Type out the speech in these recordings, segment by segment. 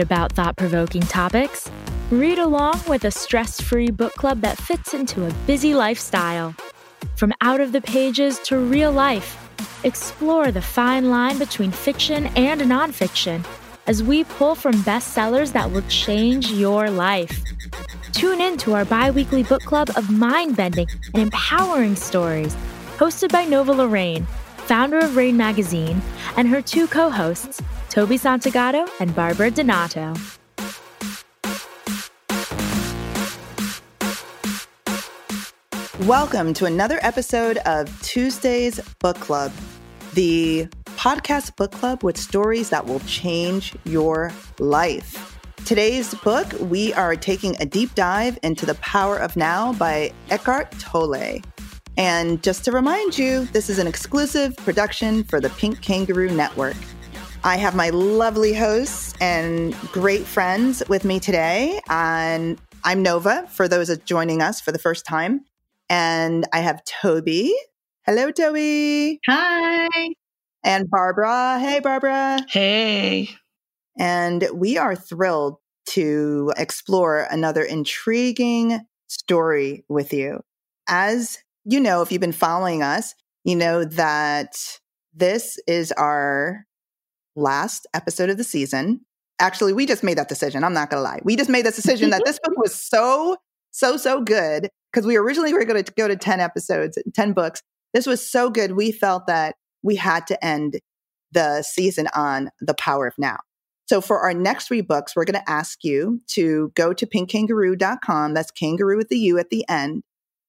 head about thought provoking topics? Read along with a stress free book club that fits into a busy lifestyle. From out of the pages to real life, explore the fine line between fiction and nonfiction as we pull from bestsellers that will change your life. Tune in to our bi weekly book club of mind bending and empowering stories, hosted by Nova Lorraine, founder of Raine Magazine, and her two co hosts, Toby Santagato and Barbara Donato. Welcome to another episode of Tuesday's Book Club, the podcast book club with stories that will change your life. Today's book, we are taking a deep dive into The Power of Now by Eckhart Tolle. And just to remind you, this is an exclusive production for the Pink Kangaroo Network. I have my lovely hosts and great friends with me today. And I'm Nova, for those joining us for the first time. And I have Toby. Hello, Toby. Hi. And Barbara. Hey, Barbara. Hey. And we are thrilled to explore another intriguing story with you. As you know, if you've been following us, you know that this is our last episode of the season. Actually, we just made that decision. I'm not going to lie. We just made this decision that this book was so, so, so good because we originally were going to go to 10 episodes, 10 books. This was so good. We felt that we had to end the season on the power of now. So for our next three books, we're going to ask you to go to pinkkangaroo.com. That's kangaroo with the U at the end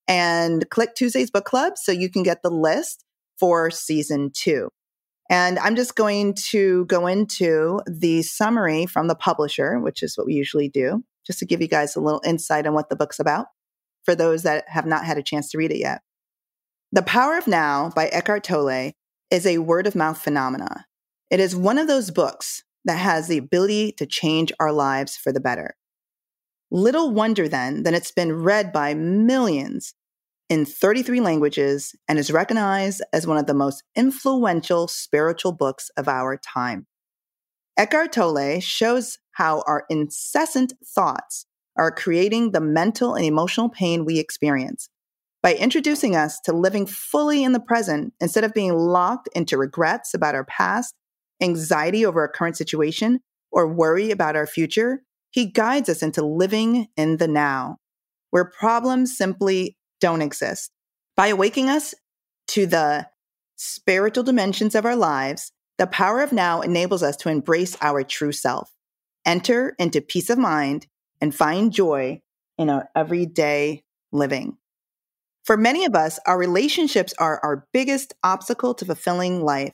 and click Tuesday's book club so you can get the list for season two. And I'm just going to go into the summary from the publisher, which is what we usually do, just to give you guys a little insight on what the book's about for those that have not had a chance to read it yet. The Power of Now by Eckhart Tolle is a word of mouth phenomena. It is one of those books that has the ability to change our lives for the better. Little wonder then that it's been read by millions in 33 languages and is recognized as one of the most influential spiritual books of our time. Eckhart Tolle shows how our incessant thoughts are creating the mental and emotional pain we experience by introducing us to living fully in the present instead of being locked into regrets about our past, anxiety over our current situation, or worry about our future. He guides us into living in the now, where problems simply don't exist. By awakening us to the spiritual dimensions of our lives, the power of now enables us to embrace our true self, enter into peace of mind, and find joy in our everyday living. For many of us, our relationships are our biggest obstacle to fulfilling life.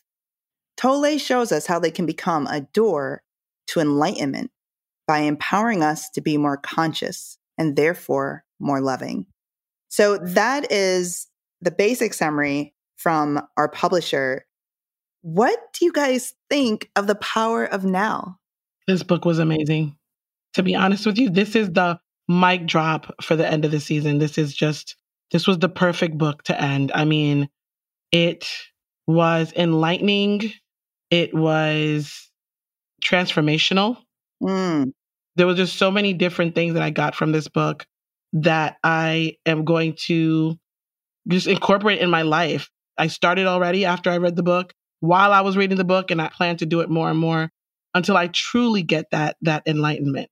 Tolle shows us how they can become a door to enlightenment by empowering us to be more conscious and therefore more loving. So that is the basic summary from our publisher. What do you guys think of the power of now? This book was amazing to be honest with you, this is the mic drop for the end of the season. This is just, this was the perfect book to end. I mean, it was enlightening, it was transformational. Mm. There was just so many different things that I got from this book that I am going to just incorporate in my life. I started already after I read the book while I was reading the book, and I plan to do it more and more until I truly get that that enlightenment.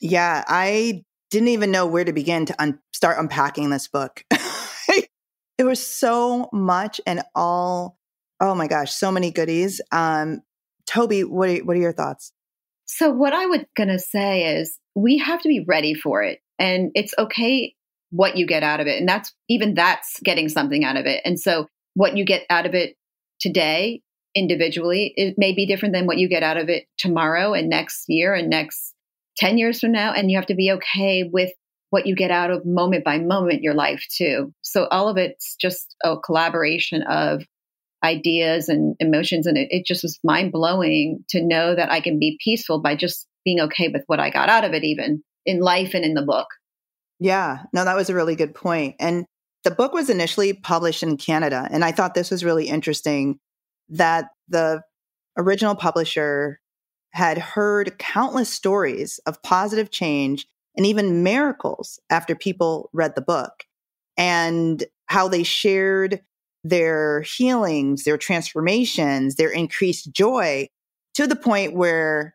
Yeah, I didn't even know where to begin to un- start unpacking this book. it was so much and all oh my gosh, so many goodies. Um Toby, what are, what are your thoughts? So what I was going to say is we have to be ready for it and it's okay what you get out of it and that's even that's getting something out of it. And so what you get out of it today individually it may be different than what you get out of it tomorrow and next year and next 10 years from now and you have to be okay with what you get out of moment by moment your life too so all of it's just a collaboration of ideas and emotions and it, it just was mind-blowing to know that i can be peaceful by just being okay with what i got out of it even in life and in the book yeah no that was a really good point. and the book was initially published in canada and i thought this was really interesting that the original publisher had heard countless stories of positive change and even miracles after people read the book and how they shared their healings, their transformations, their increased joy to the point where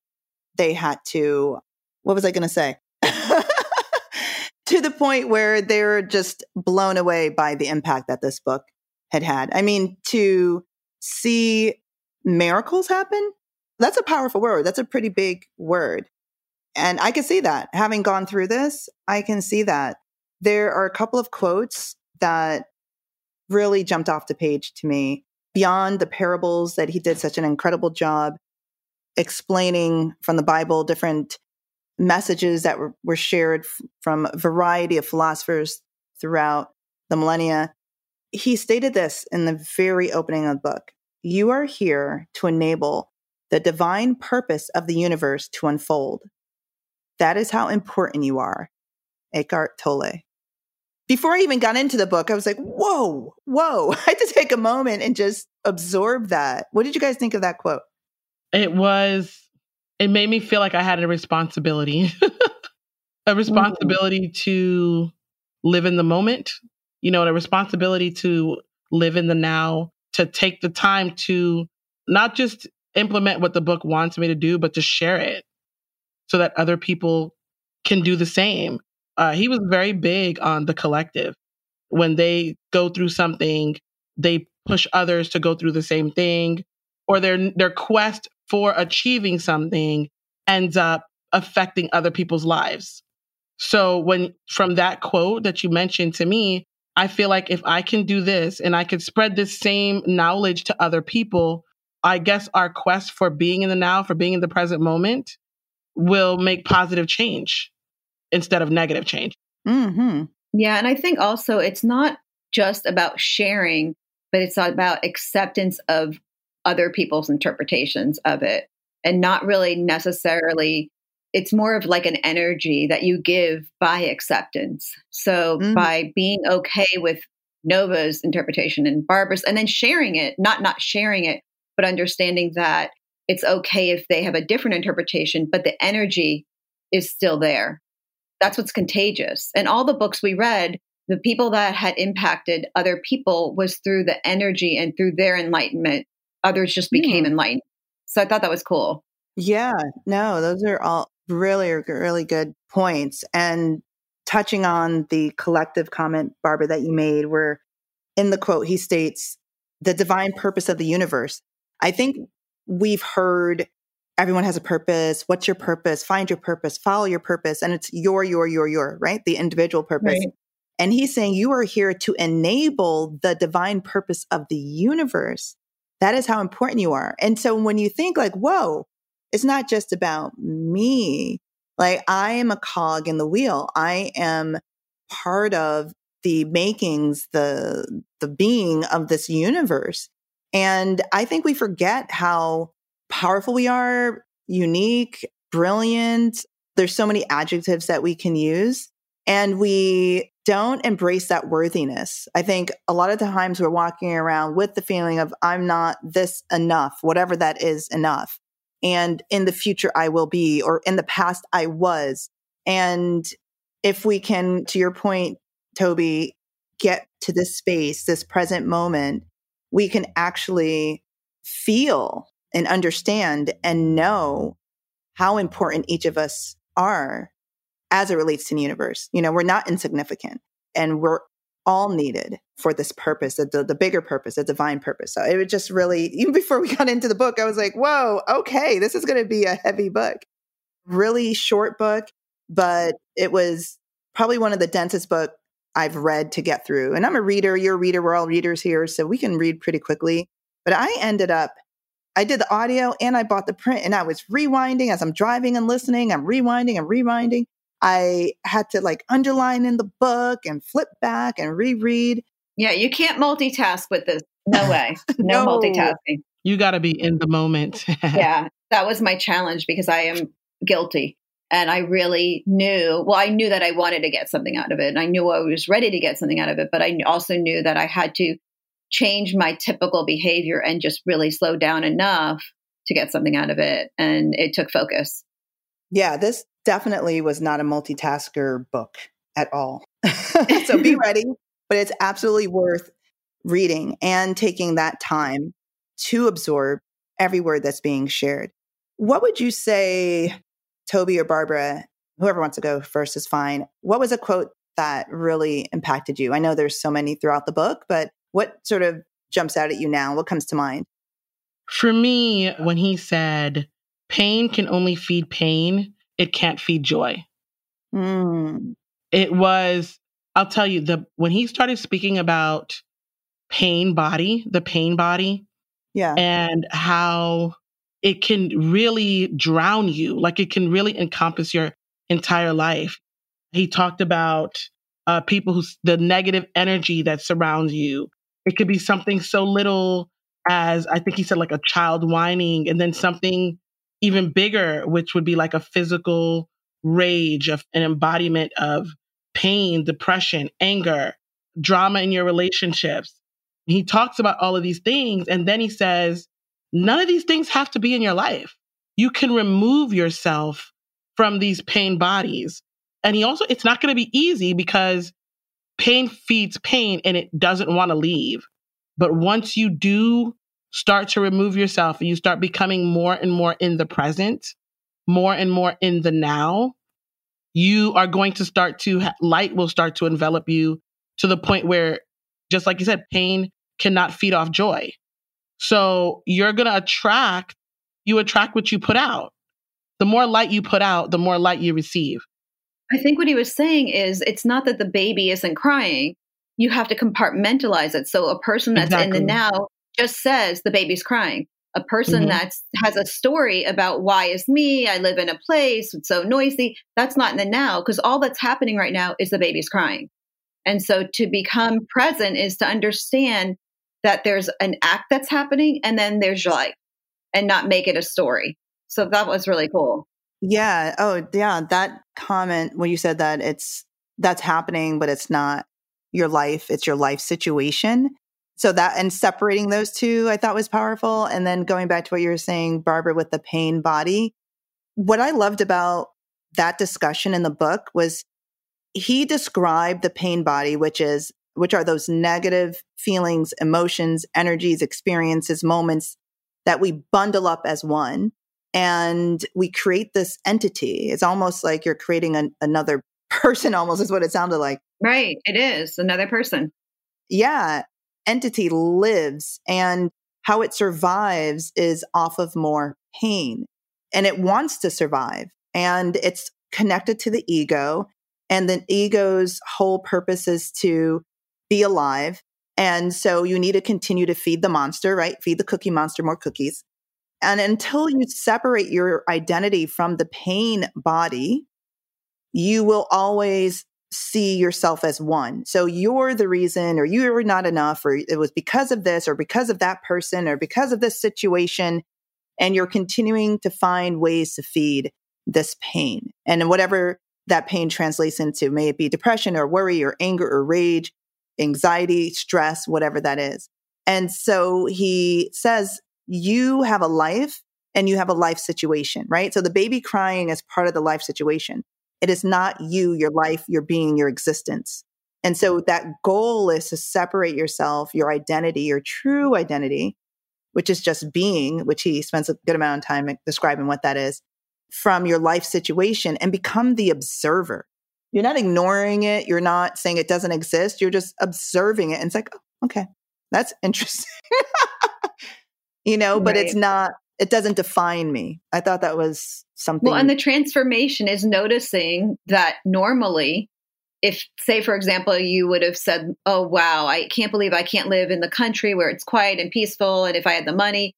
they had to, what was I going to say? to the point where they're just blown away by the impact that this book had had. I mean, to see miracles happen, that's a powerful word. That's a pretty big word. And I can see that. Having gone through this, I can see that. There are a couple of quotes that really jumped off the page to me beyond the parables that he did such an incredible job explaining from the Bible different messages that were, were shared from a variety of philosophers throughout the millennia. He stated this in the very opening of the book You are here to enable the divine purpose of the universe to unfold. That is how important you are. Eckhart Tolle. Before I even got into the book, I was like, whoa, whoa. I had to take a moment and just absorb that. What did you guys think of that quote? It was, it made me feel like I had a responsibility, a responsibility mm-hmm. to live in the moment, you know, and a responsibility to live in the now, to take the time to not just implement what the book wants me to do, but to share it so that other people can do the same. Uh, he was very big on the collective. When they go through something, they push others to go through the same thing, or their their quest for achieving something ends up affecting other people's lives. So when from that quote that you mentioned to me, I feel like if I can do this and I could spread this same knowledge to other people, I guess our quest for being in the now, for being in the present moment, will make positive change instead of negative change. Mm-hmm. Yeah. And I think also it's not just about sharing, but it's about acceptance of other people's interpretations of it and not really necessarily it's more of like an energy that you give by acceptance so mm. by being okay with nova's interpretation and barbara's and then sharing it not not sharing it but understanding that it's okay if they have a different interpretation, but the energy is still there. That's what's contagious. And all the books we read, the people that had impacted other people was through the energy and through their enlightenment. Others just became mm. enlightened. So I thought that was cool. Yeah, no, those are all really, really good points. And touching on the collective comment, Barbara, that you made, where in the quote, he states, the divine purpose of the universe I think we've heard everyone has a purpose. What's your purpose? Find your purpose, follow your purpose. And it's your, your, your, your, right? The individual purpose. Right. And he's saying you are here to enable the divine purpose of the universe. That is how important you are. And so when you think like, whoa, it's not just about me. Like I am a cog in the wheel. I am part of the makings, the, the being of this universe. And I think we forget how powerful we are, unique, brilliant. There's so many adjectives that we can use. And we don't embrace that worthiness. I think a lot of the times we're walking around with the feeling of, I'm not this enough, whatever that is enough. And in the future, I will be, or in the past, I was. And if we can, to your point, Toby, get to this space, this present moment, we can actually feel and understand and know how important each of us are as it relates to the universe. You know, we're not insignificant and we're all needed for this purpose, the, the bigger purpose, the divine purpose. So it was just really, even before we got into the book, I was like, whoa, okay, this is going to be a heavy book. Really short book, but it was probably one of the densest book I've read to get through. And I'm a reader, you're a reader, we're all readers here, so we can read pretty quickly. But I ended up, I did the audio and I bought the print and I was rewinding as I'm driving and listening. I'm rewinding and rewinding. I had to like underline in the book and flip back and reread. Yeah, you can't multitask with this. No way. No, no. multitasking. You got to be in the moment. yeah, that was my challenge because I am guilty. And I really knew, well, I knew that I wanted to get something out of it. And I knew I was ready to get something out of it. But I also knew that I had to change my typical behavior and just really slow down enough to get something out of it. And it took focus. Yeah, this definitely was not a multitasker book at all. so be ready, but it's absolutely worth reading and taking that time to absorb every word that's being shared. What would you say, Toby or Barbara, whoever wants to go first is fine. What was a quote that really impacted you? I know there's so many throughout the book, but what sort of jumps out at you now? What comes to mind? For me, when he said, pain can only feed pain, it can't feed joy. Mm. It was, I'll tell you, the when he started speaking about pain body, the pain body, yeah, and how it can really drown you, like it can really encompass your entire life. He talked about uh, people who the negative energy that surrounds you. It could be something so little as I think he said like a child whining, and then something even bigger, which would be like a physical rage of an embodiment of pain, depression, anger, drama in your relationships. He talks about all of these things, and then he says, none of these things have to be in your life. You can remove yourself from these pain bodies. And he also, it's not going to be easy because pain feeds pain and it doesn't want to leave. But once you do start to remove yourself and you start becoming more and more in the present, more and more in the now, you are going to start to, light will start to envelop you to the point where, just like you said, pain cannot feed off joy. So you're going to attract, you attract what you put out. The more light you put out, the more light you receive. I think what he was saying is it's not that the baby isn't crying. You have to compartmentalize it. So a person that's exactly. in the now just says the baby's crying. A person mm-hmm. that has a story about why is me, I live in a place, it's so noisy, that's not in the now because all that's happening right now is the baby's crying. And so to become present is to understand that there's an act that's happening and then there's your life and not make it a story. So that was really cool. Yeah. Oh, yeah. That comment when you said that it's that's happening, but it's not your life, it's your life situation. So that and separating those two I thought was powerful. And then going back to what you were saying, Barbara, with the pain body. What I loved about that discussion in the book was he described the pain body, which is which are those negative feelings, emotions, energies, experiences, moments that we bundle up as one and we create this entity. It's almost like you're creating an, another person, almost is what it sounded like. Right. It is another person. Yeah. Entity lives and how it survives is off of more pain and it wants to survive and it's connected to the ego. And the ego's whole purpose is to be alive. And so you need to continue to feed the monster, right? Feed the cookie monster more cookies. And until you separate your identity from the pain body, you will always see yourself as one. So you're the reason, or you're not enough, or it was because of this, or because of that person, or because of this situation. And you're continuing to find ways to feed this pain. And whatever that pain translates into, may it be depression or worry or anger or rage, anxiety, stress, whatever that is. And so he says, you have a life and you have a life situation, right? So the baby crying is part of the life situation. It is not you, your life, your being, your existence. And so that goal is to separate yourself, your identity, your true identity, which is just being, which he spends a good amount of time describing what that is, from your life situation and become the observer. You're not ignoring it. You're not saying it doesn't exist. You're just observing it. And it's like, oh, okay, that's interesting. you know, but right. it's not, it doesn't define me. I thought that was something. Well, and the transformation is noticing that normally, if, say, for example, you would have said, Oh, wow, I can't believe I can't live in the country where it's quiet and peaceful. And if I had the money,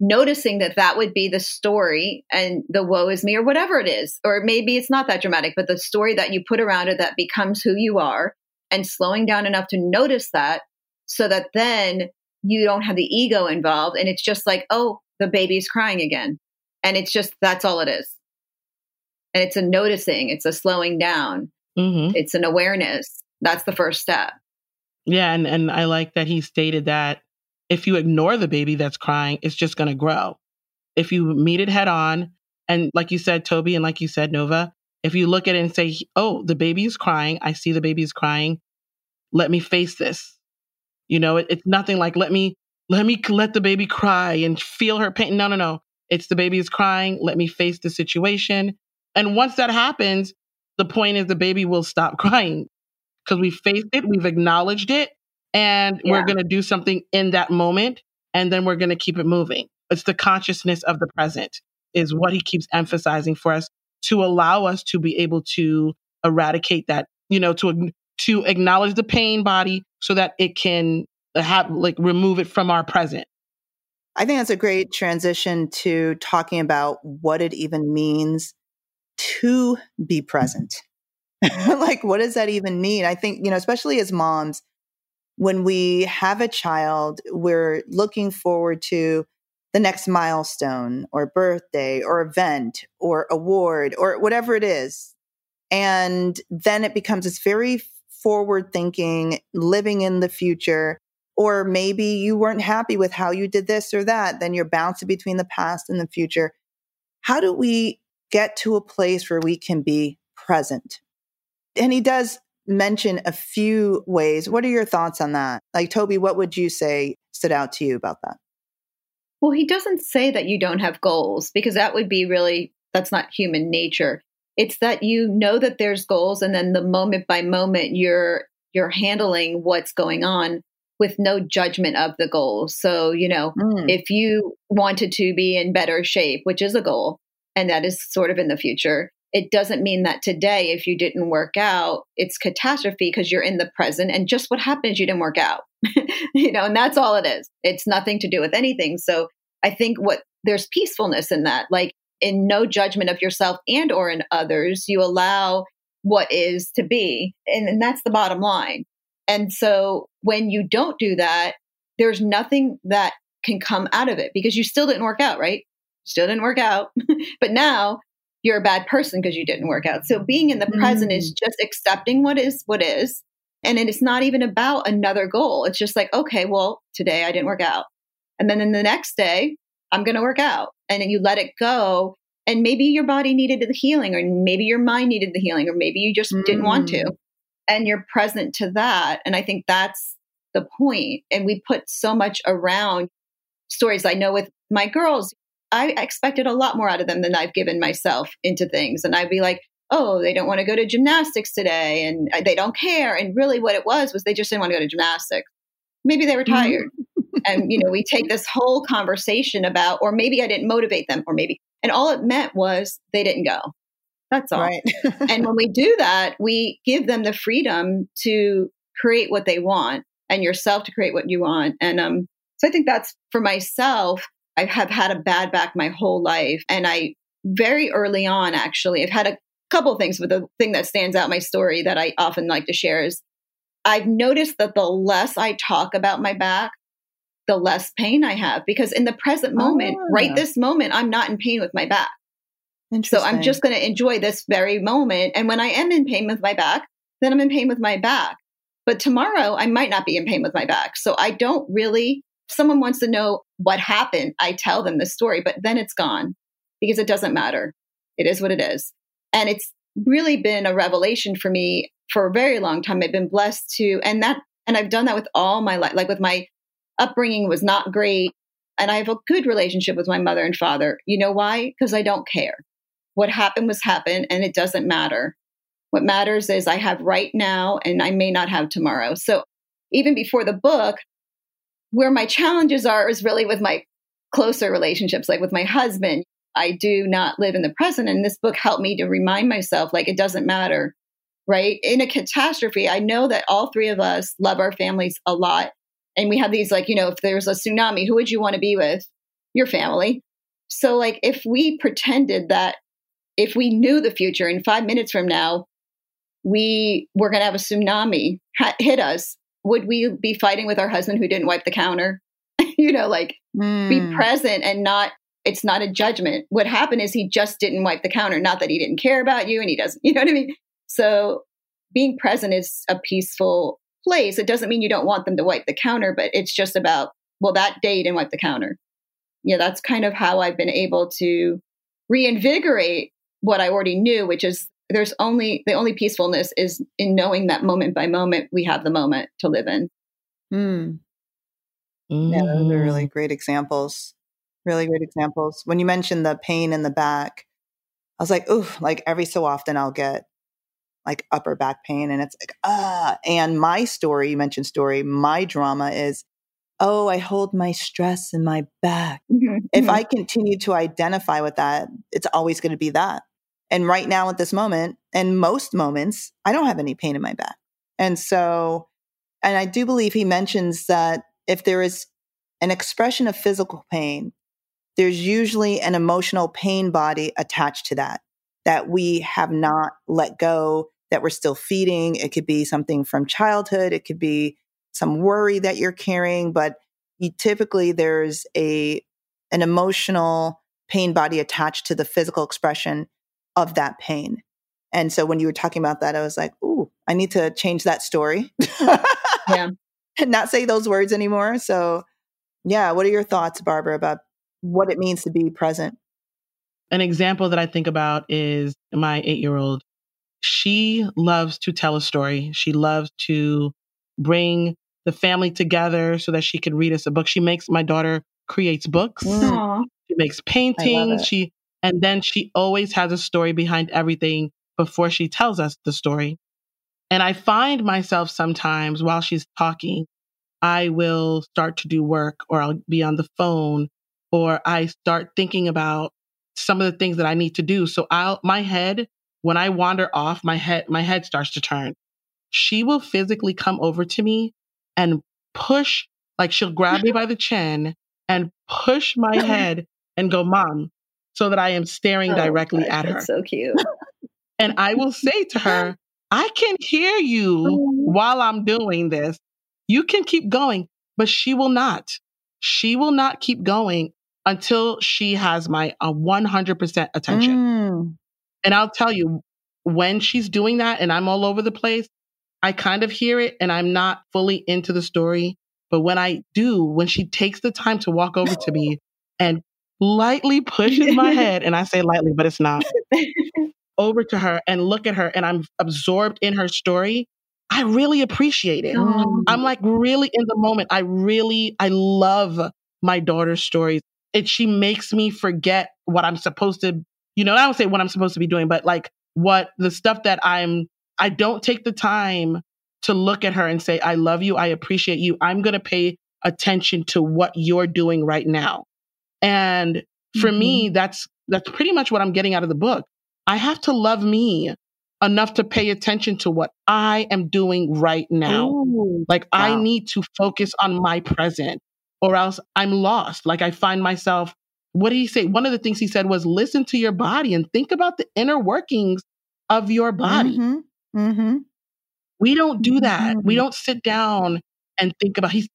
noticing that that would be the story and the woe is me or whatever it is or maybe it's not that dramatic but the story that you put around it that becomes who you are and slowing down enough to notice that so that then you don't have the ego involved and it's just like oh the baby's crying again and it's just that's all it is and it's a noticing it's a slowing down mm-hmm. it's an awareness that's the first step yeah and, and i like that he stated that if you ignore the baby that's crying, it's just going to grow. if you meet it head on, and like you said, Toby, and like you said, Nova, if you look at it and say, oh, the baby is crying, I see the baby is crying, let me face this. You know, it, it's nothing like, let me, let me let the baby cry and feel her pain. No, no, no. It's the baby is crying. Let me face the situation. And once that happens, the point is the baby will stop crying because we faced it, we've acknowledged it, and yeah. we're going to do something in that moment, and then we're going to keep it moving. It's the consciousness of the present, is what he keeps emphasizing for us to allow us to be able to eradicate that, you know, to to acknowledge the pain body so that it can have like remove it from our present. I think that's a great transition to talking about what it even means to be mm-hmm. present. like, what does that even mean? I think, you know, especially as moms, when we have a child, we're looking forward to the next milestone or birthday or event or award or whatever it is. And then it becomes this very forward thinking, living in the future. Or maybe you weren't happy with how you did this or that. Then you're bouncing between the past and the future. How do we get to a place where we can be present. And he does mention a few ways. What are your thoughts on that? Like, Toby, what would you say stood out to you about that? Well, he doesn't say that you don't have goals because that would be really, that's not human nature. It's that you know that there's goals and then the moment by moment you're you're handling what's going on with no judgment of the goal. So, you know, mm. if you wanted to be in better shape, which is a goal, and that is sort of in the future. It doesn't mean that today, if you didn't work out, it's catastrophe because you're in the present and just what happens, you didn't work out. you know, and that's all it is. It's nothing to do with anything. So I think what there's peacefulness in that, like in no judgment of yourself and or in others, you allow what is to be. And, and that's the bottom line. And so when you don't do that, there's nothing that can come out of it because you still didn't work out, right? still didn't work out. but now you're a bad person because you didn't work out. So being in the mm. present is mm. just accepting what is what is. And it's not even about another goal. It's just like, okay, well, today I didn't work out. And then in the next day, I'm going to work out. And then you let it go. And maybe your body needed the healing, or maybe your mind needed the healing, or maybe you just mm. didn't want to. And you're present to that. And I think that's the point. And we put so much around stories. I know with my girls, I expected a lot more out of them than I've given myself into things. And I'd be like, oh, they don't want to go to gymnastics today and they don't care. And really what it was was they just didn't want to go to gymnastics. Maybe they were mm-hmm. tired. and, you know, we take this whole conversation about, or maybe I didn't motivate them, or maybe, and all it meant was they didn't go. That's all. Right. and when we do that, we give them the freedom to create what they want and yourself to create what you want. And um, so I think that's for myself I have had a bad back my whole life. And I very early on, actually, I've had a couple things, but the thing that stands out my story that I often like to share is I've noticed that the less I talk about my back, the less pain I have because in the present moment, oh. right this moment, I'm not in pain with my back. So I'm just going to enjoy this very moment. And when I am in pain with my back, then I'm in pain with my back. But tomorrow, I might not be in pain with my back. So I don't really someone wants to know what happened, I tell them the story, but then it's gone because it doesn't matter. It is what it is. And it's really been a revelation for me for a very long time. I've been blessed to, and that, and I've done that with all my life. Like with my upbringing was not great. And I have a good relationship with my mother and father. You know why? Because I don't care. What happened was happened and it doesn't matter. What matters is I have right now and I may not have tomorrow. So even before the book, where my challenges are is really with my closer relationships, like with my husband. I do not live in the present. And this book helped me to remind myself, like, it doesn't matter, right? In a catastrophe, I know that all three of us love our families a lot. And we have these, like, you know, if there's a tsunami, who would you want to be with? Your family. So, like, if we pretended that if we knew the future in five minutes from now, we were going to have a tsunami hit us, would we be fighting with our husband who didn't wipe the counter? you know, like mm. be hmm. present and not, it's not a judgment. What happened is he just didn't wipe the counter. Not that he didn't care about you and he doesn't, you know what I mean? So being present is a peaceful place. It doesn't mean you don't want them to wipe the counter, but it's just about, well, that day you didn't wipe the counter. yeah, that's kind of how I've been able to reinvigorate what I already knew, which is there's only the only peacefulness is in knowing that moment by moment we have the moment to live in. Mm. Mm-hmm. Yeah, those are really mm-hmm. great examples. Really great examples. When you mentioned the pain in the back, I was like, ooh, like every so often I'll get like upper back pain and it's like, ah. And my story, you mentioned story, my drama is, oh, I hold my stress in my back. Mm-hmm. If mm-hmm. I continue to identify with that, it's always going to be that. And right now at this moment, and most moments, I don't have any pain in my back. And so, and I do believe he mentions that if there is an expression of physical pain, there's usually an emotional pain body attached to that that we have not let go, that we're still feeding. It could be something from childhood, it could be some worry that you're carrying, but you, typically there's a an emotional pain body attached to the physical expression of that pain. And so when you were talking about that, I was like, ooh, I need to change that story. yeah. And not say those words anymore. So yeah, what are your thoughts, Barbara, about what it means to be present? An example that I think about is my eight year old. She loves to tell a story. She loves to bring the family together so that she can read us a book. She makes my daughter creates books. Aww. She makes paintings. She and then she always has a story behind everything before she tells us the story. And I find myself sometimes while she's talking, I will start to do work or I'll be on the phone or I start thinking about some of the things that I need to do. So I'll, my head, when I wander off, my head, my head starts to turn. She will physically come over to me and push, like she'll grab me by the chin and push my head and go, mom, so that I am staring oh, directly at her. so cute. and I will say to her, I can hear you oh. while I'm doing this. You can keep going, but she will not. She will not keep going until she has my uh, 100% attention. Mm. And I'll tell you, when she's doing that and I'm all over the place, I kind of hear it and I'm not fully into the story. But when I do, when she takes the time to walk over to me and lightly pushes my head, and I say lightly, but it's not, over to her and look at her and I'm absorbed in her story, I really appreciate it. Oh. I'm like really in the moment. I really, I love my daughter's stories it she makes me forget what I'm supposed to, you know, I don't say what I'm supposed to be doing, but like what the stuff that I'm I don't take the time to look at her and say, I love you, I appreciate you. I'm gonna pay attention to what you're doing right now. And for mm-hmm. me, that's that's pretty much what I'm getting out of the book. I have to love me enough to pay attention to what I am doing right now. Ooh, like wow. I need to focus on my present or else I'm lost. Like I find myself, what did he say? One of the things he said was listen to your body and think about the inner workings of your body. Mm-hmm. Mm-hmm. We don't do that. Mm-hmm. We don't sit down and think about, he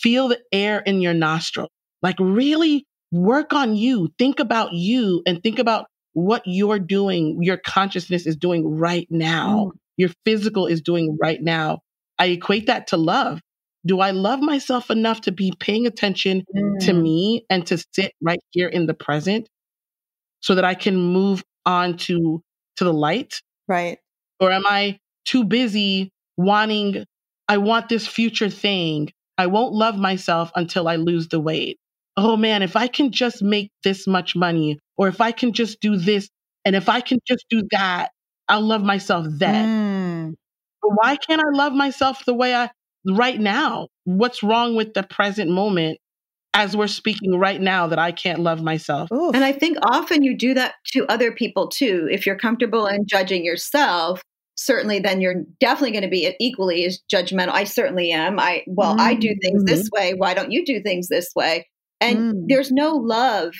feel the air in your nostril. Like really work on you. Think about you and think about what you're doing, your consciousness is doing right now, mm. your physical is doing right now. I equate that to love do I love myself enough to be paying attention mm. to me and to sit right here in the present so that I can move on to to the light? Right. Or am I too busy wanting I want this future thing. I won't love myself until I lose the weight. Oh man, if I can just make this much money or if I can just do this and if I can just do that, I'll love myself then. Mm. But why can't I love myself the way I right now. What's wrong with the present moment as we're speaking right now that I can't love myself? Oof. And I think often you do that to other people too. If you're comfortable in judging yourself, certainly then you're definitely going to be equally as judgmental. I certainly am. I well, mm-hmm. I do things this mm-hmm. way. Why don't you do things this way? And mm. there's no love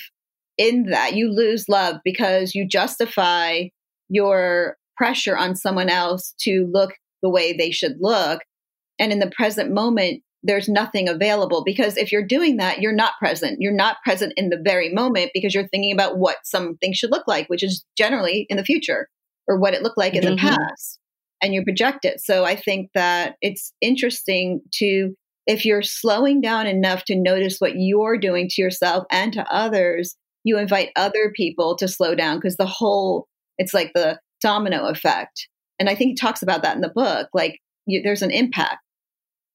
in that. You lose love because you justify your pressure on someone else to look the way they should look and in the present moment, there's nothing available because if you're doing that, you're not present. You're not present in the very moment because you're thinking about what something should look like, which is generally in the future or what it looked like in mm-hmm. the past. And you project it. So I think that it's interesting to if you're slowing down enough to notice what you're doing to yourself and to others, you invite other people to slow down because the whole, it's like the domino effect. And I think he talks about that in the book. Like you, there's an impact.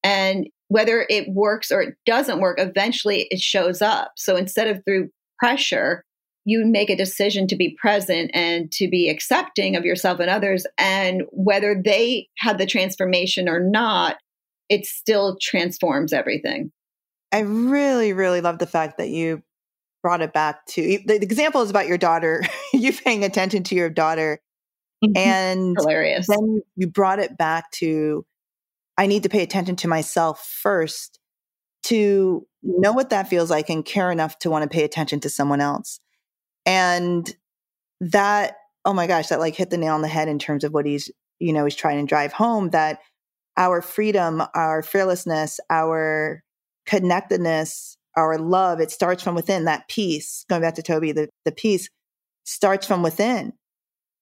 And whether it works or it doesn't work, eventually it shows up. So instead of through pressure, you make a decision to be present and to be accepting of yourself and others. And whether they have the transformation or not, it still transforms everything. I really, really love the fact that you brought it back to the example is about your daughter, you paying attention to your daughter. Mm-hmm. And hilarious. Then you brought it back to I need to pay attention to myself first to know what that feels like and care enough to want to pay attention to someone else. And that, oh my gosh, that like hit the nail on the head in terms of what he's, you know, he's trying to drive home that our freedom, our fearlessness, our connectedness, our love, it starts from within. That peace, going back to Toby, the, the peace starts from within.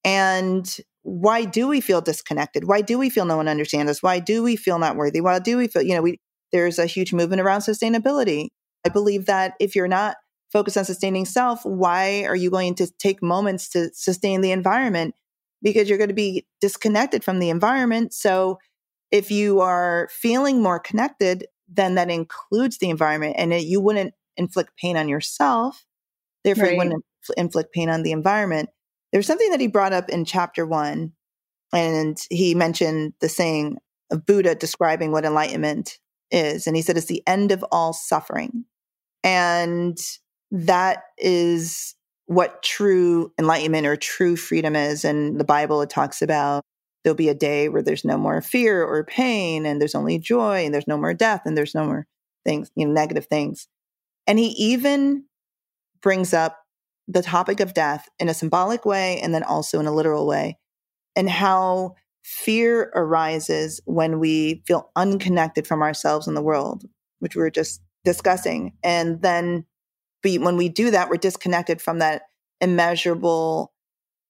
And why do we feel disconnected? Why do we feel no one understands us? Why do we feel not worthy? Why do we feel, you know, we, there's a huge movement around sustainability. I believe that if you're not focused on sustaining self, why are you going to take moments to sustain the environment? Because you're going to be disconnected from the environment. So if you are feeling more connected, then that includes the environment and it, you wouldn't inflict pain on yourself. Therefore, right. you wouldn't inflict pain on the environment. There's something that he brought up in chapter one, and he mentioned the saying of Buddha describing what enlightenment is. And he said it's the end of all suffering. And that is what true enlightenment or true freedom is. And the Bible, it talks about there'll be a day where there's no more fear or pain, and there's only joy, and there's no more death, and there's no more things, you know, negative things. And he even brings up the topic of death in a symbolic way and then also in a literal way, and how fear arises when we feel unconnected from ourselves and the world, which we were just discussing. And then we, when we do that, we're disconnected from that immeasurable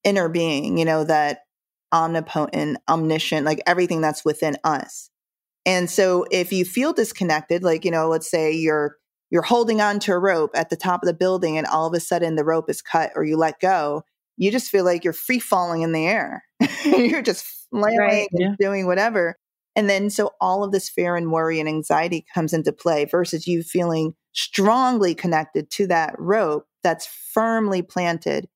inner being, you know, that omnipotent, omniscient, like everything that's within us. And so if you feel disconnected, like, you know, let's say you're you're holding on to a rope at the top of the building and all of a sudden the rope is cut or you let go, you just feel like you're free falling in the air. you're just flailing right, yeah. and doing whatever. And then so all of this fear and worry and anxiety comes into play versus you feeling strongly connected to that rope that's firmly planted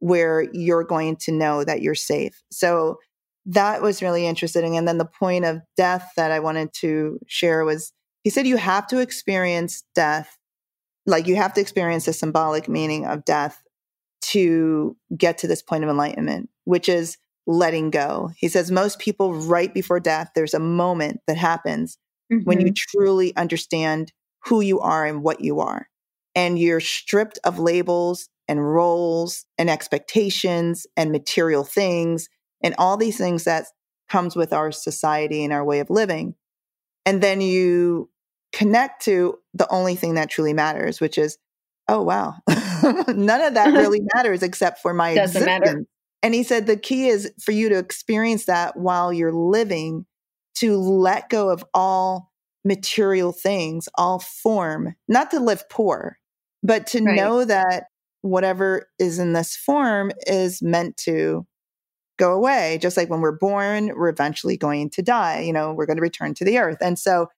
where you're going to know that you're safe. So that was really interesting. And then the point of death that I wanted to share was he said you have to experience death, like you have to experience the symbolic meaning of death to get to this point of enlightenment, which is letting go. He says most people, right before death, there's a moment that happens mm-hmm. when you mm-hmm. truly understand who you are and what you are. And you're stripped of labels and roles and expectations and material things and all these things that comes with our society and our way of living and then you connect to the only thing that truly matters, which is, oh, wow, none of that really matters except for my Doesn't existence. Matter. And he said the key is for you to experience that while you're living, to let go of all material things, all form, not to live poor, but to right. know that whatever is in this form is meant to go away. Just like when we're born, we're eventually going to die. You know, we're going to return to the earth. And so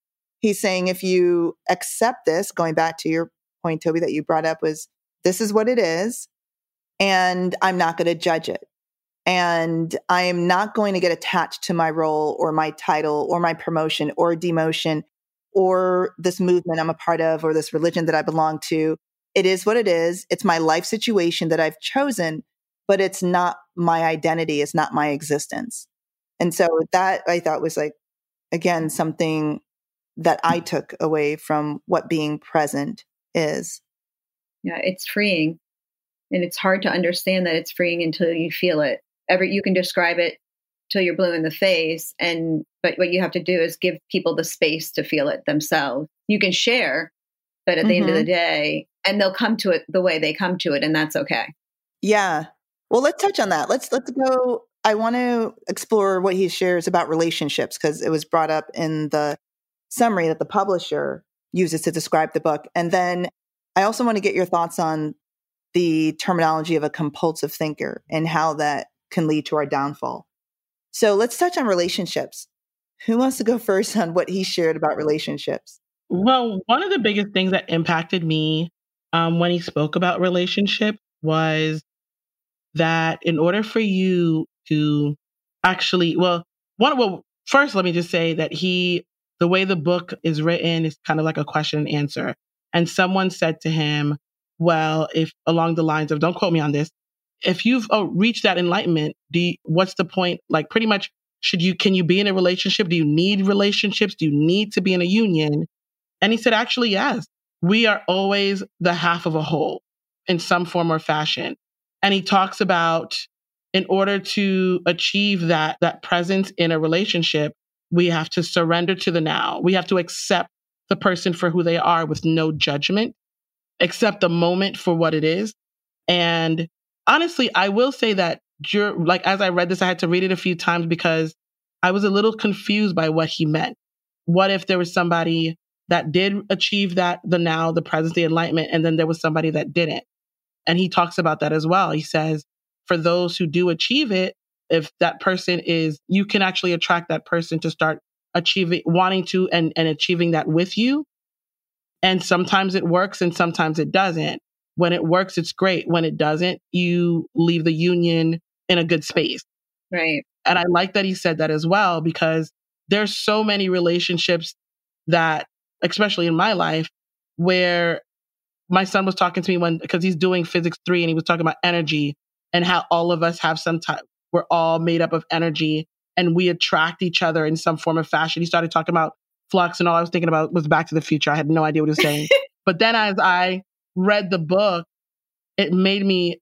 he's saying if you accept this, going back to your point, Toby, that you brought up, was this is what it is. And I'm not going to judge it. And I am not going to get attached to my role or my title or my promotion or demotion or this movement I'm a part of or this religion that I belong to. It is what it is. It's my life situation that I've chosen but it's not my identity, it's not my existence. And so that I thought was like, again, something that I took away from what being present is. Yeah, it's freeing. And it's hard to understand that it's freeing until you feel it. Every you can describe it till you're blue in the face and but what you have to do is give people the space to feel it themselves. You can share, but at the mm-hmm. end of the mm-hmm. day, and they'll come to it the way they come to it and that's okay. Yeah. Well, let's touch on that. Let's let's go. I want to explore what he shares about relationships because it was brought up in the summary that the publisher uses to describe the book. And then I also want to get your thoughts on the terminology of a compulsive thinker and how that can lead to our downfall. So let's touch on relationships. Who wants to go first on what he shared about relationships? Well, one of the biggest things that impacted me um, when he spoke about relationship was that in order for you to actually, well, one, well, first, let me just say that he, the way the book is written is kind of like a question and answer. And someone said to him, well, if along the lines of, don't quote me on this, if you've oh, reached that enlightenment, do you, what's the point? Like pretty much, should you, can you be in a relationship? Do you need relationships? Do you need to be in a union? And he said, actually, yes, we are always the half of a whole in some form or fashion. And he talks about in order to achieve that, that presence in a relationship, we have to surrender to the now. We have to accept the person for who they are with no judgment, accept the moment for what it is. And honestly, I will say that like as I read this, I had to read it a few times because I was a little confused by what he meant. What if there was somebody that did achieve that, the now, the present, the enlightenment, and then there was somebody that didn't? And he talks about that as well. He says, for those who do achieve it, if that person is, you can actually attract that person to start achieving, wanting to and, and achieving that with you. And sometimes it works and sometimes it doesn't. When it works, it's great. When it doesn't, you leave the union in a good space. Right. And I like that he said that as well because there's so many relationships that, especially in my life, where my son was talking to me when, because he's doing physics three and he was talking about energy and how all of us have some type, we're all made up of energy and we attract each other in some form of fashion. He started talking about flux and all I was thinking about was back to the future. I had no idea what he was saying. but then as I read the book, it made me,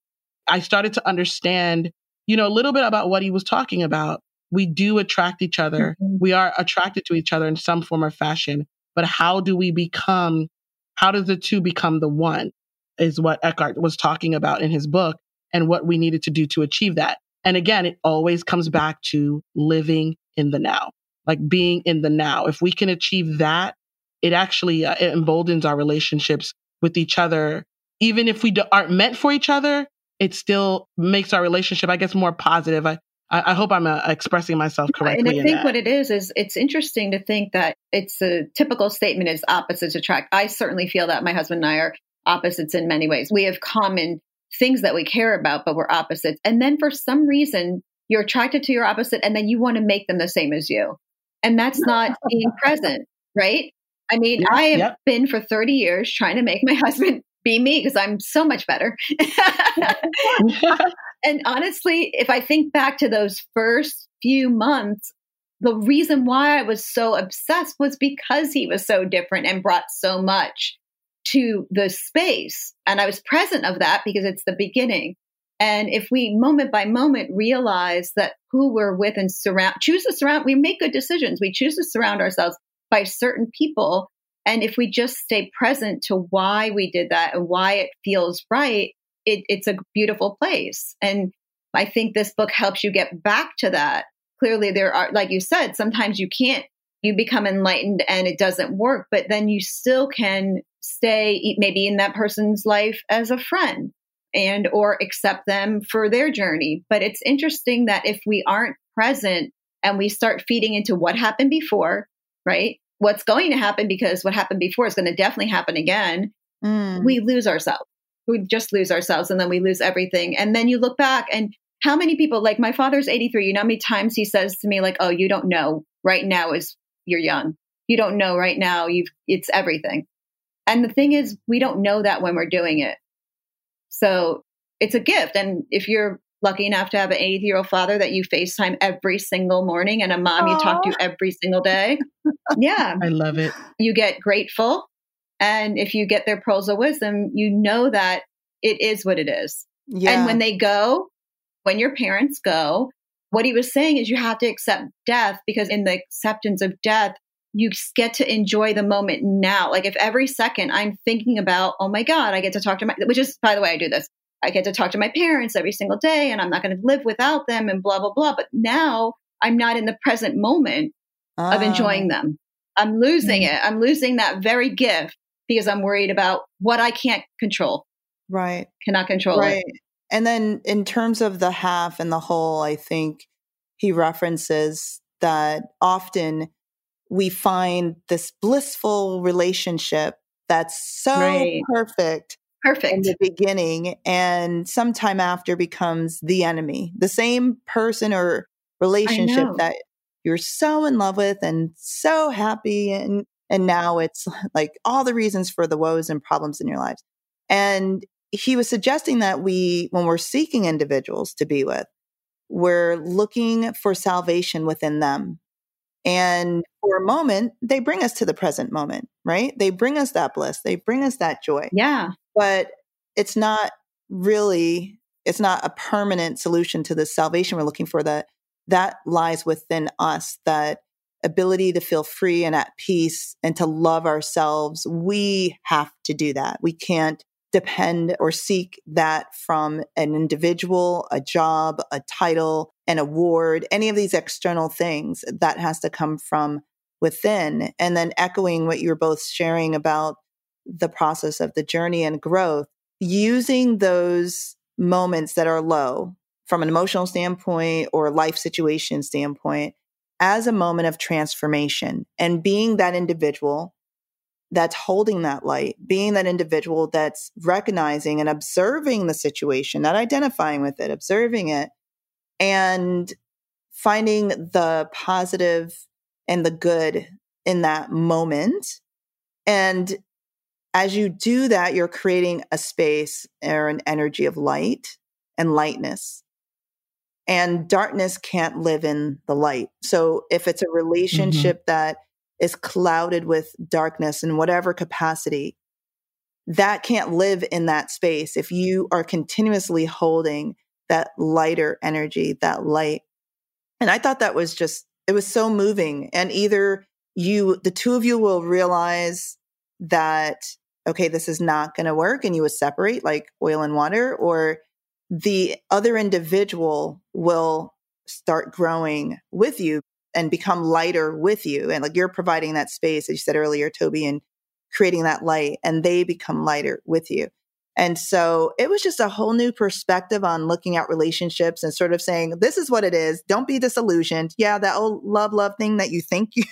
I started to understand, you know, a little bit about what he was talking about. We do attract each other. Mm-hmm. We are attracted to each other in some form or fashion. But how do we become, how does the two become the one? Is what Eckhart was talking about in his book and what we needed to do to achieve that. And again, it always comes back to living in the now, like being in the now. If we can achieve that, it actually uh, it emboldens our relationships with each other. Even if we aren't meant for each other, it still makes our relationship, I guess, more positive. I, I, hope I'm uh, expressing myself correctly. And I think what it is is it's interesting to think that it's a typical statement is opposites attract. I certainly feel that my husband and I are opposites in many ways. We have common things that we care about, but we're opposites. And then for some reason, you're attracted to your opposite and then you want to make them the same as you. And that's not being present, right? I mean, I have been for 30 years trying to make my husband be me because I'm so much better. and honestly, if I think back to those first few months, the reason why I was so obsessed was because he was so different and brought so much to the space. And I was present of that because it's the beginning. And if we moment by moment realize that who we're with and surround, choose to surround, we make good decisions. We choose to surround ourselves by certain people. And if we just stay present to why we did that and why it feels right, it, it's a beautiful place. And I think this book helps you get back to that. Clearly, there are, like you said, sometimes you can't, you become enlightened and it doesn't work, but then you still can stay maybe in that person's life as a friend and or accept them for their journey but it's interesting that if we aren't present and we start feeding into what happened before right what's going to happen because what happened before is going to definitely happen again mm. we lose ourselves we just lose ourselves and then we lose everything and then you look back and how many people like my father's 83 you know how many times he says to me like oh you don't know right now is you're young you don't know right now you've it's everything and the thing is, we don't know that when we're doing it. So it's a gift. And if you're lucky enough to have an 80 year old father that you FaceTime every single morning and a mom Aww. you talk to every single day, yeah. I love it. You get grateful. And if you get their pearls of wisdom, you know that it is what it is. Yeah. And when they go, when your parents go, what he was saying is you have to accept death because in the acceptance of death, you get to enjoy the moment now. Like if every second I'm thinking about, oh my God, I get to talk to my, which is, by the way, I do this. I get to talk to my parents every single day and I'm not going to live without them and blah, blah, blah. But now I'm not in the present moment of enjoying ah. them. I'm losing mm-hmm. it. I'm losing that very gift because I'm worried about what I can't control. Right. Cannot control right. it. And then in terms of the half and the whole, I think he references that often we find this blissful relationship that's so right. perfect perfect in the beginning and sometime after becomes the enemy the same person or relationship that you're so in love with and so happy and and now it's like all the reasons for the woes and problems in your lives and he was suggesting that we when we're seeking individuals to be with we're looking for salvation within them. And for a moment they bring us to the present moment right? They bring us that bliss. They bring us that joy. Yeah. But it's not really it's not a permanent solution to the salvation we're looking for that that lies within us that ability to feel free and at peace and to love ourselves we have to do that. We can't depend or seek that from an individual a job a title an award any of these external things that has to come from within. And then echoing what you were both sharing about the process of the journey and growth using those moments that are low from an emotional standpoint or life situation standpoint as a moment of transformation and being that individual that's holding that light, being that individual that's recognizing and observing the situation, not identifying with it, observing it, and finding the positive and the good in that moment. And as you do that, you're creating a space or an energy of light and lightness and darkness can't live in the light. So if it's a mm-hmm. relationship mm-hmm. that is clouded with darkness in whatever capacity, that can't live in that space if you are continuously holding that lighter energy, that light. And I thought that was just, it was so moving. And either you, the two of you will realize that, okay, this is not going to work and you will separate like oil and water, or the other individual will start growing with you and become lighter with you. And like you're providing that space, as you said earlier, Toby, and creating that light, and they become lighter with you. And so it was just a whole new perspective on looking at relationships and sort of saying, this is what it is. Don't be disillusioned. Yeah, that old love, love thing that you think you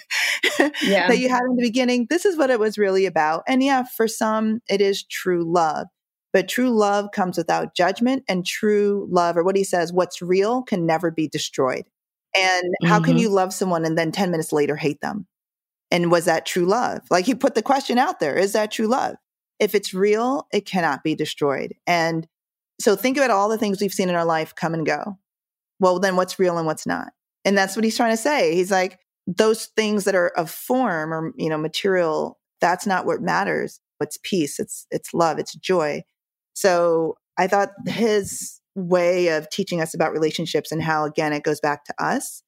yeah. that you had in the beginning, this is what it was really about. And yeah, for some, it is true love. But true love comes without judgment, and true love, or what he says, what's real can never be destroyed. And mm-hmm. how can mm-hmm. you love someone and then 10 minutes later hate them? And was that true love? Like he put the question out there is that true love? If it's real, it cannot be destroyed. And so think about all the things we've seen in our life come and go. Well, then what's real and what's not? And that's what he's trying to say. He's like, those things that are of form or, you know, material, that's not what matters. It's peace, it's it's love, it's joy. So I thought his way of teaching us about relationships and how, again, it goes back to us.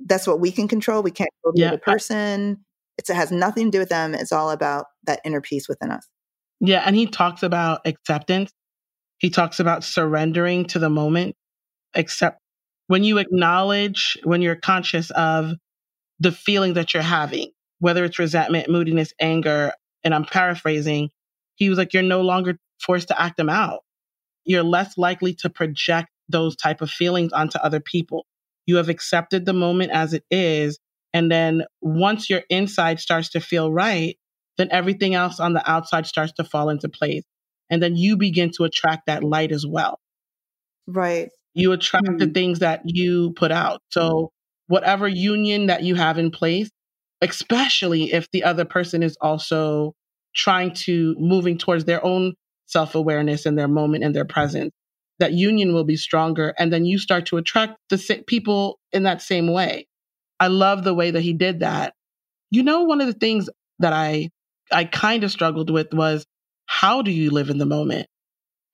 That's what we can control. We can't control the yeah. other person. It's, it has nothing to do with them. It's all about that inner peace within us. Yeah. And he talks about acceptance. He talks about surrendering to the moment, except when you acknowledge, when you're conscious of the feeling that you're having, whether it's resentment, moodiness, anger, and I'm paraphrasing, he was like, you're no longer forced to act them out. You're less likely to project those type of feelings onto other people. You have accepted the moment as it is. And then once your inside starts to feel right, then everything else on the outside starts to fall into place. And then you begin to attract that light as well. Right. You attract mm-hmm. the hmm. things that you put out. So, whatever union that you have in place, especially if the other person is also trying to moving towards their own self awareness in their moment and their presence, that union will be stronger. And then you start to attract the people in that same way. I love the way that he did that. You know, one of the things that I I kind of struggled with was how do you live in the moment?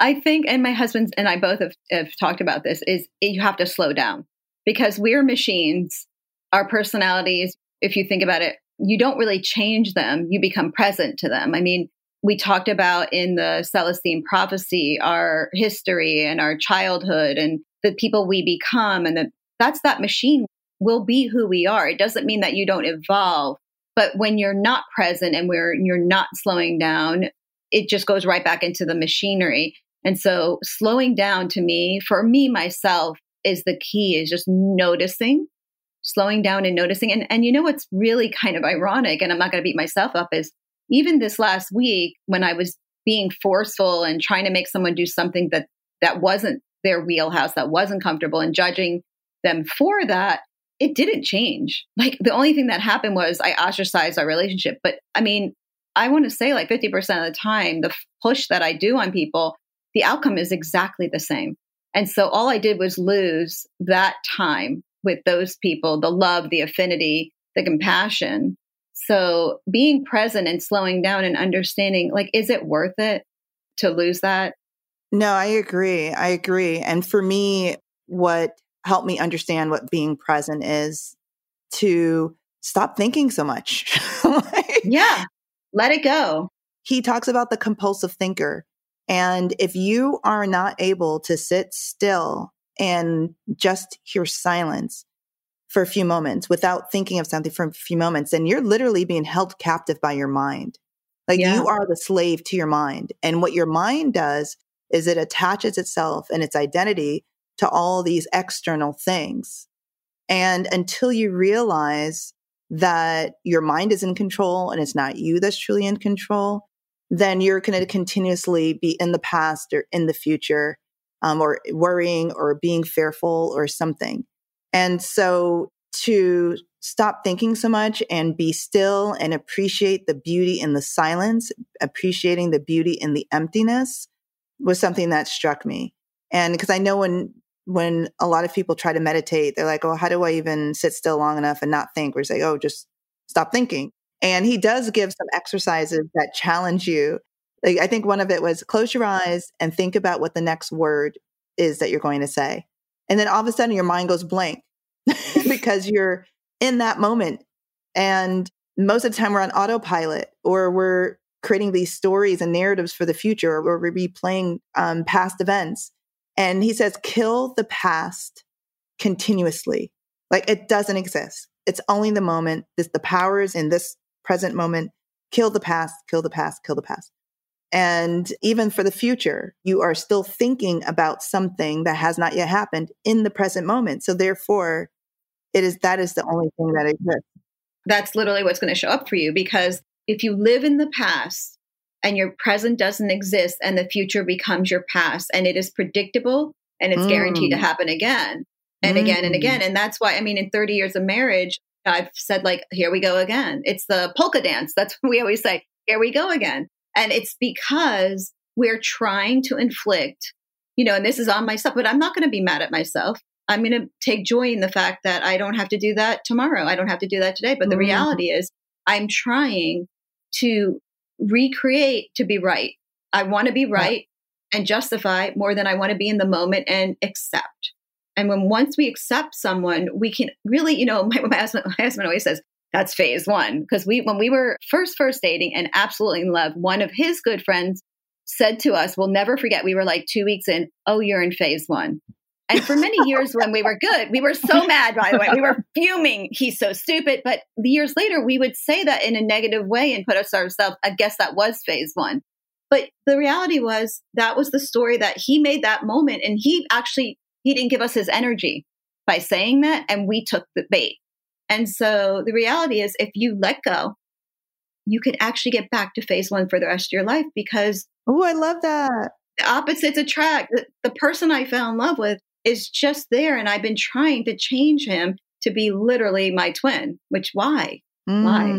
I think, and my husband and I both have, have talked about this, is you have to slow down because we're machines. Our personalities, if you think about it, you don't really change them. You become present to them. I mean, we talked about in the Celestine prophecy, our history and our childhood and the people we become. And that that's that machine will be who we are. It doesn't mean that you don't evolve, But when you're not present and where you're not slowing down, it just goes right back into the machinery. And so slowing down to me, for me myself, is the key is just noticing, slowing down and noticing. And and you know what's really kind of ironic, and I'm not gonna beat myself up, is even this last week when I was being forceful and trying to make someone do something that that wasn't their wheelhouse, that wasn't comfortable, and judging them for that, it didn't change. Like the only thing that happened was I ostracized our relationship. But I mean, I want to say like 50% of the time, the push that I do on people, the outcome is exactly the same. And so all I did was lose that time with those people, the love, the affinity, the compassion. So being present and slowing down and understanding, like, is it worth it to lose that? No, I agree. I agree. And for me, what helped me understand what being present is to stop thinking so much. like, yeah, let it go. He talks about the compulsive thinker. And if you are not able to sit still and just hear silence for a few moments without thinking of something for a few moments, then you're literally being held captive by your mind. Like yeah. you are the slave to your mind. And what your mind does is it attaches itself and its identity to all these external things. And until you realize that your mind is in control and it's not you that's truly in control, then you're going to continuously be in the past or in the future, um, or worrying or being fearful or something. And so to stop thinking so much and be still and appreciate the beauty in the silence, appreciating the beauty in the emptiness was something that struck me. And because I know when when a lot of people try to meditate, they're like, "Oh, how do I even sit still long enough and not think?" Or say, "Oh, just stop thinking." And he does give some exercises that challenge you. Like, I think one of it was close your eyes and think about what the next word is that you're going to say. And then all of a sudden your mind goes blank because you're in that moment. And most of the time we're on autopilot or we're creating these stories and narratives for the future or we're replaying um, past events. And he says, kill the past continuously. Like it doesn't exist. It's only the moment. This, the power is in this present moment, kill the past, kill the past, kill the past. And even for the future, you are still thinking about something that has not yet happened in the present moment. So therefore, it is that is the only thing that exists. That's literally what's going to show up for you because if you live in the past and your present doesn't exist and the future becomes your past and it is predictable and it's mm. guaranteed to mm. happen again and mm. again and again. Mm. And that's why, I mean, in 30 years of marriage, I've said, like, here we go again. It's the polka dance. That's what we always say. Here we go again. And it's because we're trying to inflict, you know, and this is on myself, but I'm not going to be mad at myself. I'm going to take joy in the fact that I don't have to do that tomorrow. I don't have to do that today. But the mm. reality is, I'm trying to recreate to be right. I want to be right yeah. and justify more than I want to be in the moment and accept. And when once we accept someone, we can really, you know, my, my, husband, my husband always says, that's phase one. Because we, when we were first, first dating and absolutely in love, one of his good friends said to us, we'll never forget, we were like two weeks in, oh, you're in phase one. And for many years when we were good, we were so mad, by the way. We were fuming. He's so stupid. But years later, we would say that in a negative way and put ourselves, I guess that was phase one. But the reality was that was the story that he made that moment. And he actually he didn't give us his energy by saying that, and we took the bait. And so the reality is, if you let go, you can actually get back to phase one for the rest of your life because. Oh, I love that. The opposites attract. The, the person I fell in love with is just there, and I've been trying to change him to be literally my twin, which why? Mm. Why?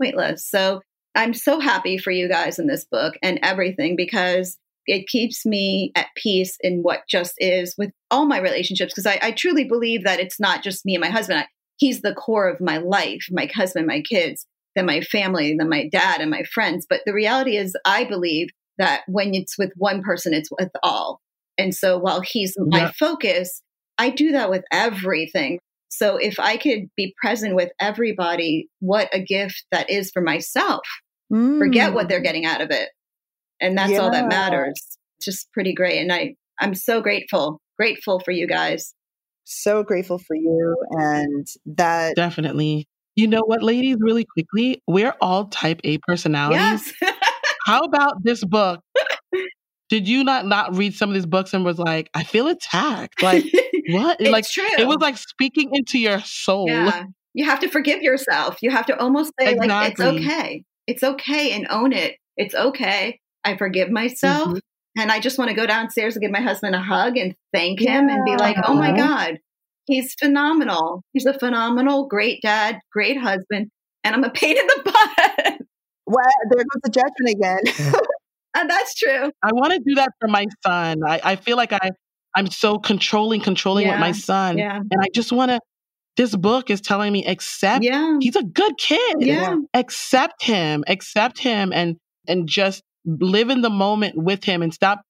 Weightless. So I'm so happy for you guys in this book and everything because it keeps me at peace in what just is with all my relationships because I, I, truly believe that it's not just me and my husband. I, he's the core of my life, my husband, my kids, then my family, then my dad and my friends. But the reality is, I believe that when it's with one person, it's with all. And so while he's yeah. my focus, I do that with everything. So if I could be present with everybody, what a gift that is for myself. Mm. Forget what they're mm. getting out of it and that's yeah. all that matters it's just pretty great and i i'm so grateful grateful for you guys so grateful for you and that definitely You know what, ladies, really quickly, we're all type A personalities. Yes. How about this book? Did you not not read some of these books and was like, I feel attacked? Like what? it's like true. it was like speaking into your soul. yeah. You have to forgive yourself. You have to almost say like it's okay. It's okay and own it. It's okay. I forgive myself. Mhm. And I just want to go downstairs and give my husband a hug and thank him and be like, oh my uh-huh. God, he's phenomenal. He's a phenomenal, great dad, great husband. And I'm a pain in the butt. Well, there goes the judgment again. and uh, that's true. I want to do that for my son. I, I feel like I I'm so controlling, controlling with my son. Yeah. And I just want to this book is telling me accept Yeah. he's a good kid. Yeah. Accept him, accept him and and just live in the moment with him and stop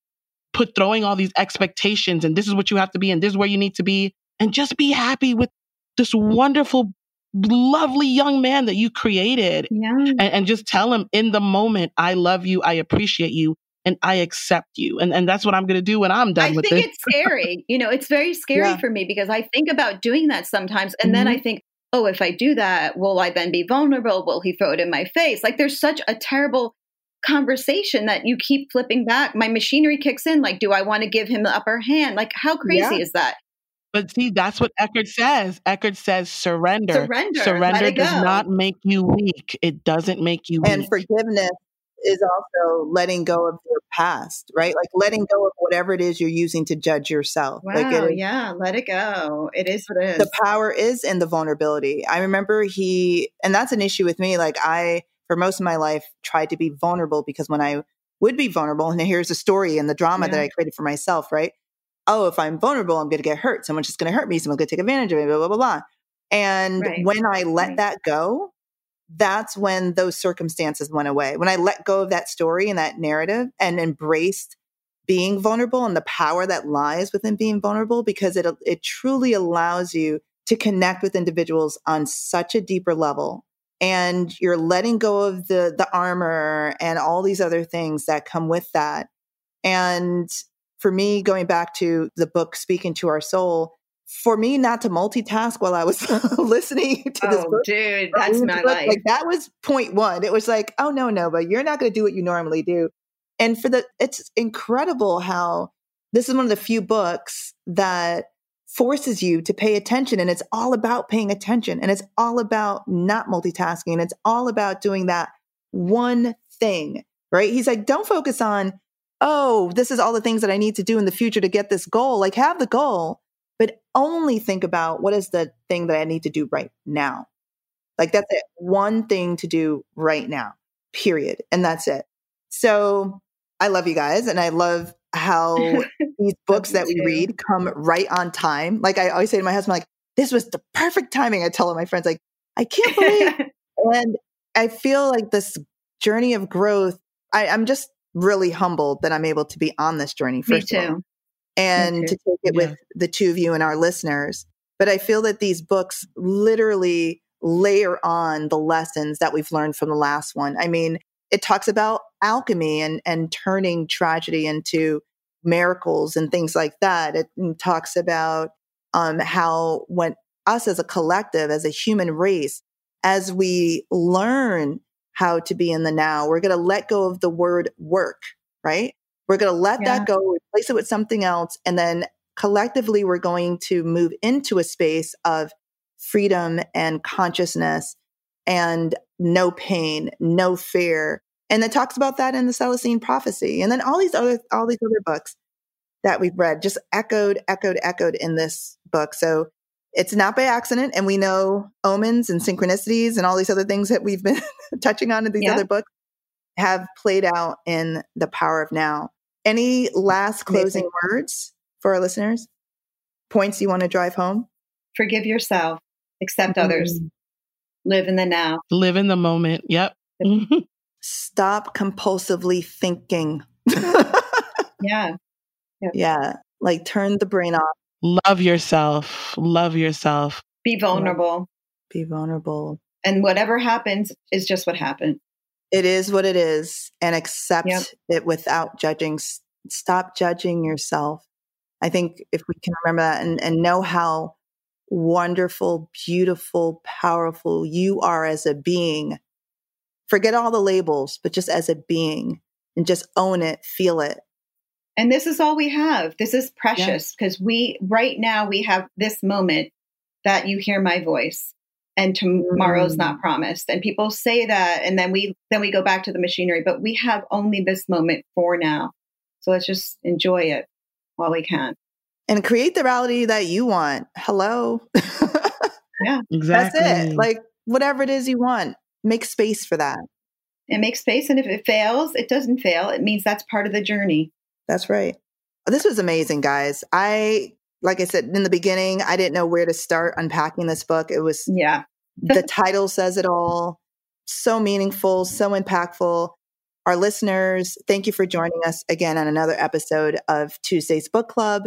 put throwing all these expectations and this is what you have to be and this is where you need to be and just be happy with this wonderful lovely young man that you created Yeah. and, and just tell him in the moment i love you i appreciate you and i accept you and, and that's what i'm going to do when i'm done I with think this it's scary. you know, it's very scary Yeah. for me because I think about doing that sometimes. And then I mm-hmm. think, oh, if I do that, will I then be vulnerable? Will he throw it in my face? Like there's such a terrible conversation that you keep flipping back. My machinery kicks in. Like, do I want to give him the upper hand? Like, how crazy Yeah. is that? but see that's what Eckhart says Eckhart says surrender Surrender. Surrender does go. not make you weak it doesn't make you and weak forgiveness is also letting go of your past, right? Like letting go of whatever it is you're using to judge yourself. Wow. like it is, yeah. Let it go. It is what it is. the power is in the vulnerability. I remember he, and that's an issue with me. Like I, for most of my life, tried to be vulnerable because when I would be vulnerable, and here's the story and the drama that I created for myself, right? Oh, if I'm vulnerable, I'm going to get hurt. Someone's just going to hurt me. Someone's going to take advantage of me, blah, blah, blah, blah. And Right. when I let Right. that go, that's when those circumstances went away. When I let go of that story and that narrative and embraced being vulnerable and the power that lies within being vulnerable, because it it truly allows you to connect with individuals on such a deeper level. And you're letting go of the the armor and all these other things that come with that. And for me, going back to the book Speaking to Our Soul, for me not to multitask while I was listening to this oh, book dude, that's my book, life. Like that was point one. It was like, oh no, no, but you're not going to do what you normally do. And for the, it's incredible how this is one of the few books that forces you to pay attention, and it's all about paying attention, and it's all about not multitasking, and it's all about doing that one thing. Right? He's like, don't focus on, oh, this is all the things that I need to do in the future to get this goal. Like, have the goal, but only think about what is the thing that I need to do right now. Like that's it. One thing to do right now, period. And that's it. So I love you guys. And I love how these books that we read come right on time. Like I always say to my husband, like, this was the perfect timing. I tell my friends, like, I can't believe. and I feel like this journey of growth, I, I'm just really humbled that I'm able to be on this journey. Me all too. and too. to take it Yeah. with the two of you and our listeners. But I feel that these books literally layer on the lessons that we've learned from the last one. I mean, it talks about alchemy and, and turning tragedy into miracles and things like that. It talks about um, how when us as a collective, as a human race, as we learn how to be in the now, we're going to let go of the word work, right? We're going to let Yeah. that go, replace it with something else. And then collectively, we're going to move into a space of freedom and consciousness and no pain, no fear. And it talks about that in the Celestine prophecy. And then all these other, all these other books that we've read just echoed, echoed, echoed in this book. So it's not by accident. And we know omens and synchronicities and all these other things that we've been touching on in these Yeah. other books have played out in the power of now. Any last Amazing. closing words for our listeners? Points you want to drive home? Forgive yourself. Accept others. Mm. Live in the now. live in the moment yep Stop compulsively thinking. Yeah. yeah. Like turn the brain off, love yourself love yourself Be vulnerable. be vulnerable. And whatever happens is just what happened. It is what it is and accept Yep. it without judging. Stop judging yourself. I think if we can remember that and, and know how wonderful, beautiful, powerful you are as a being. Forget all the labels, but just as a being and just own it, feel it. And this is all we have. This is precious because yeah. we, right now, we have this moment that you hear my voice and tomorrow's mm. not promised. And people say that and then we then we go back to the machinery but we have only this moment for now. So let's just enjoy it while we can. And create the reality that you want. Hello? Yeah. Exactly that's it. Like whatever it is you want make space for that and make space and if it fails it doesn't fail it means that's part of the journey that's right this was amazing guys i like I said in the beginning, I didn't know where to start unpacking this book. It was, yeah, the title says it all. So meaningful, so impactful. Our listeners, thank you for joining us again on another episode of Tuesday's Book Club,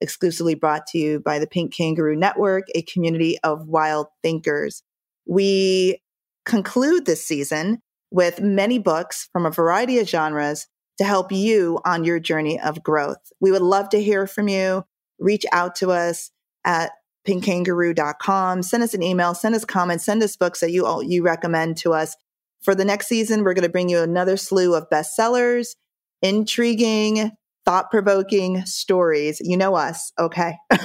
exclusively brought to you by the Pink Kangaroo Network, a community of wild thinkers. We conclude this season with many books from a variety of genres to help you on your journey of growth. We would love to hear from you reach out to us at pinkkangaroo.com. Send us an email, send us comments, send us books that you all, you recommend to us. For the next season, we're going to bring you another slew of bestsellers, intriguing, thought-provoking stories. You know us, okay?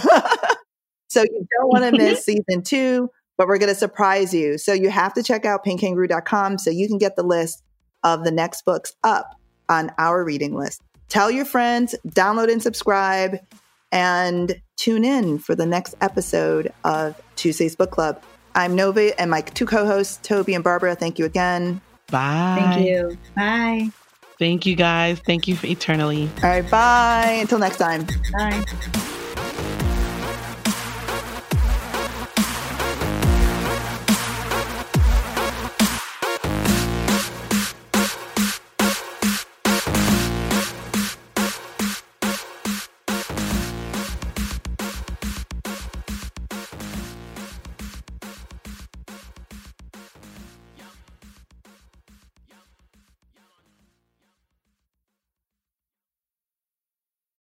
so you don't want to miss season 2, but we're going to surprise you. So you have to check out pinkkangaroo.com so you can get the list of the next books up on our reading list. Tell your friends, download and subscribe and tune in for the next episode of Tuesday's Book Club. I'm Nova and my two co hosts, Toby and Barbara. Thank you again. Bye. Thank you. Bye. Thank you guys. Thank you for eternally. All right. Bye. Until next time. Bye.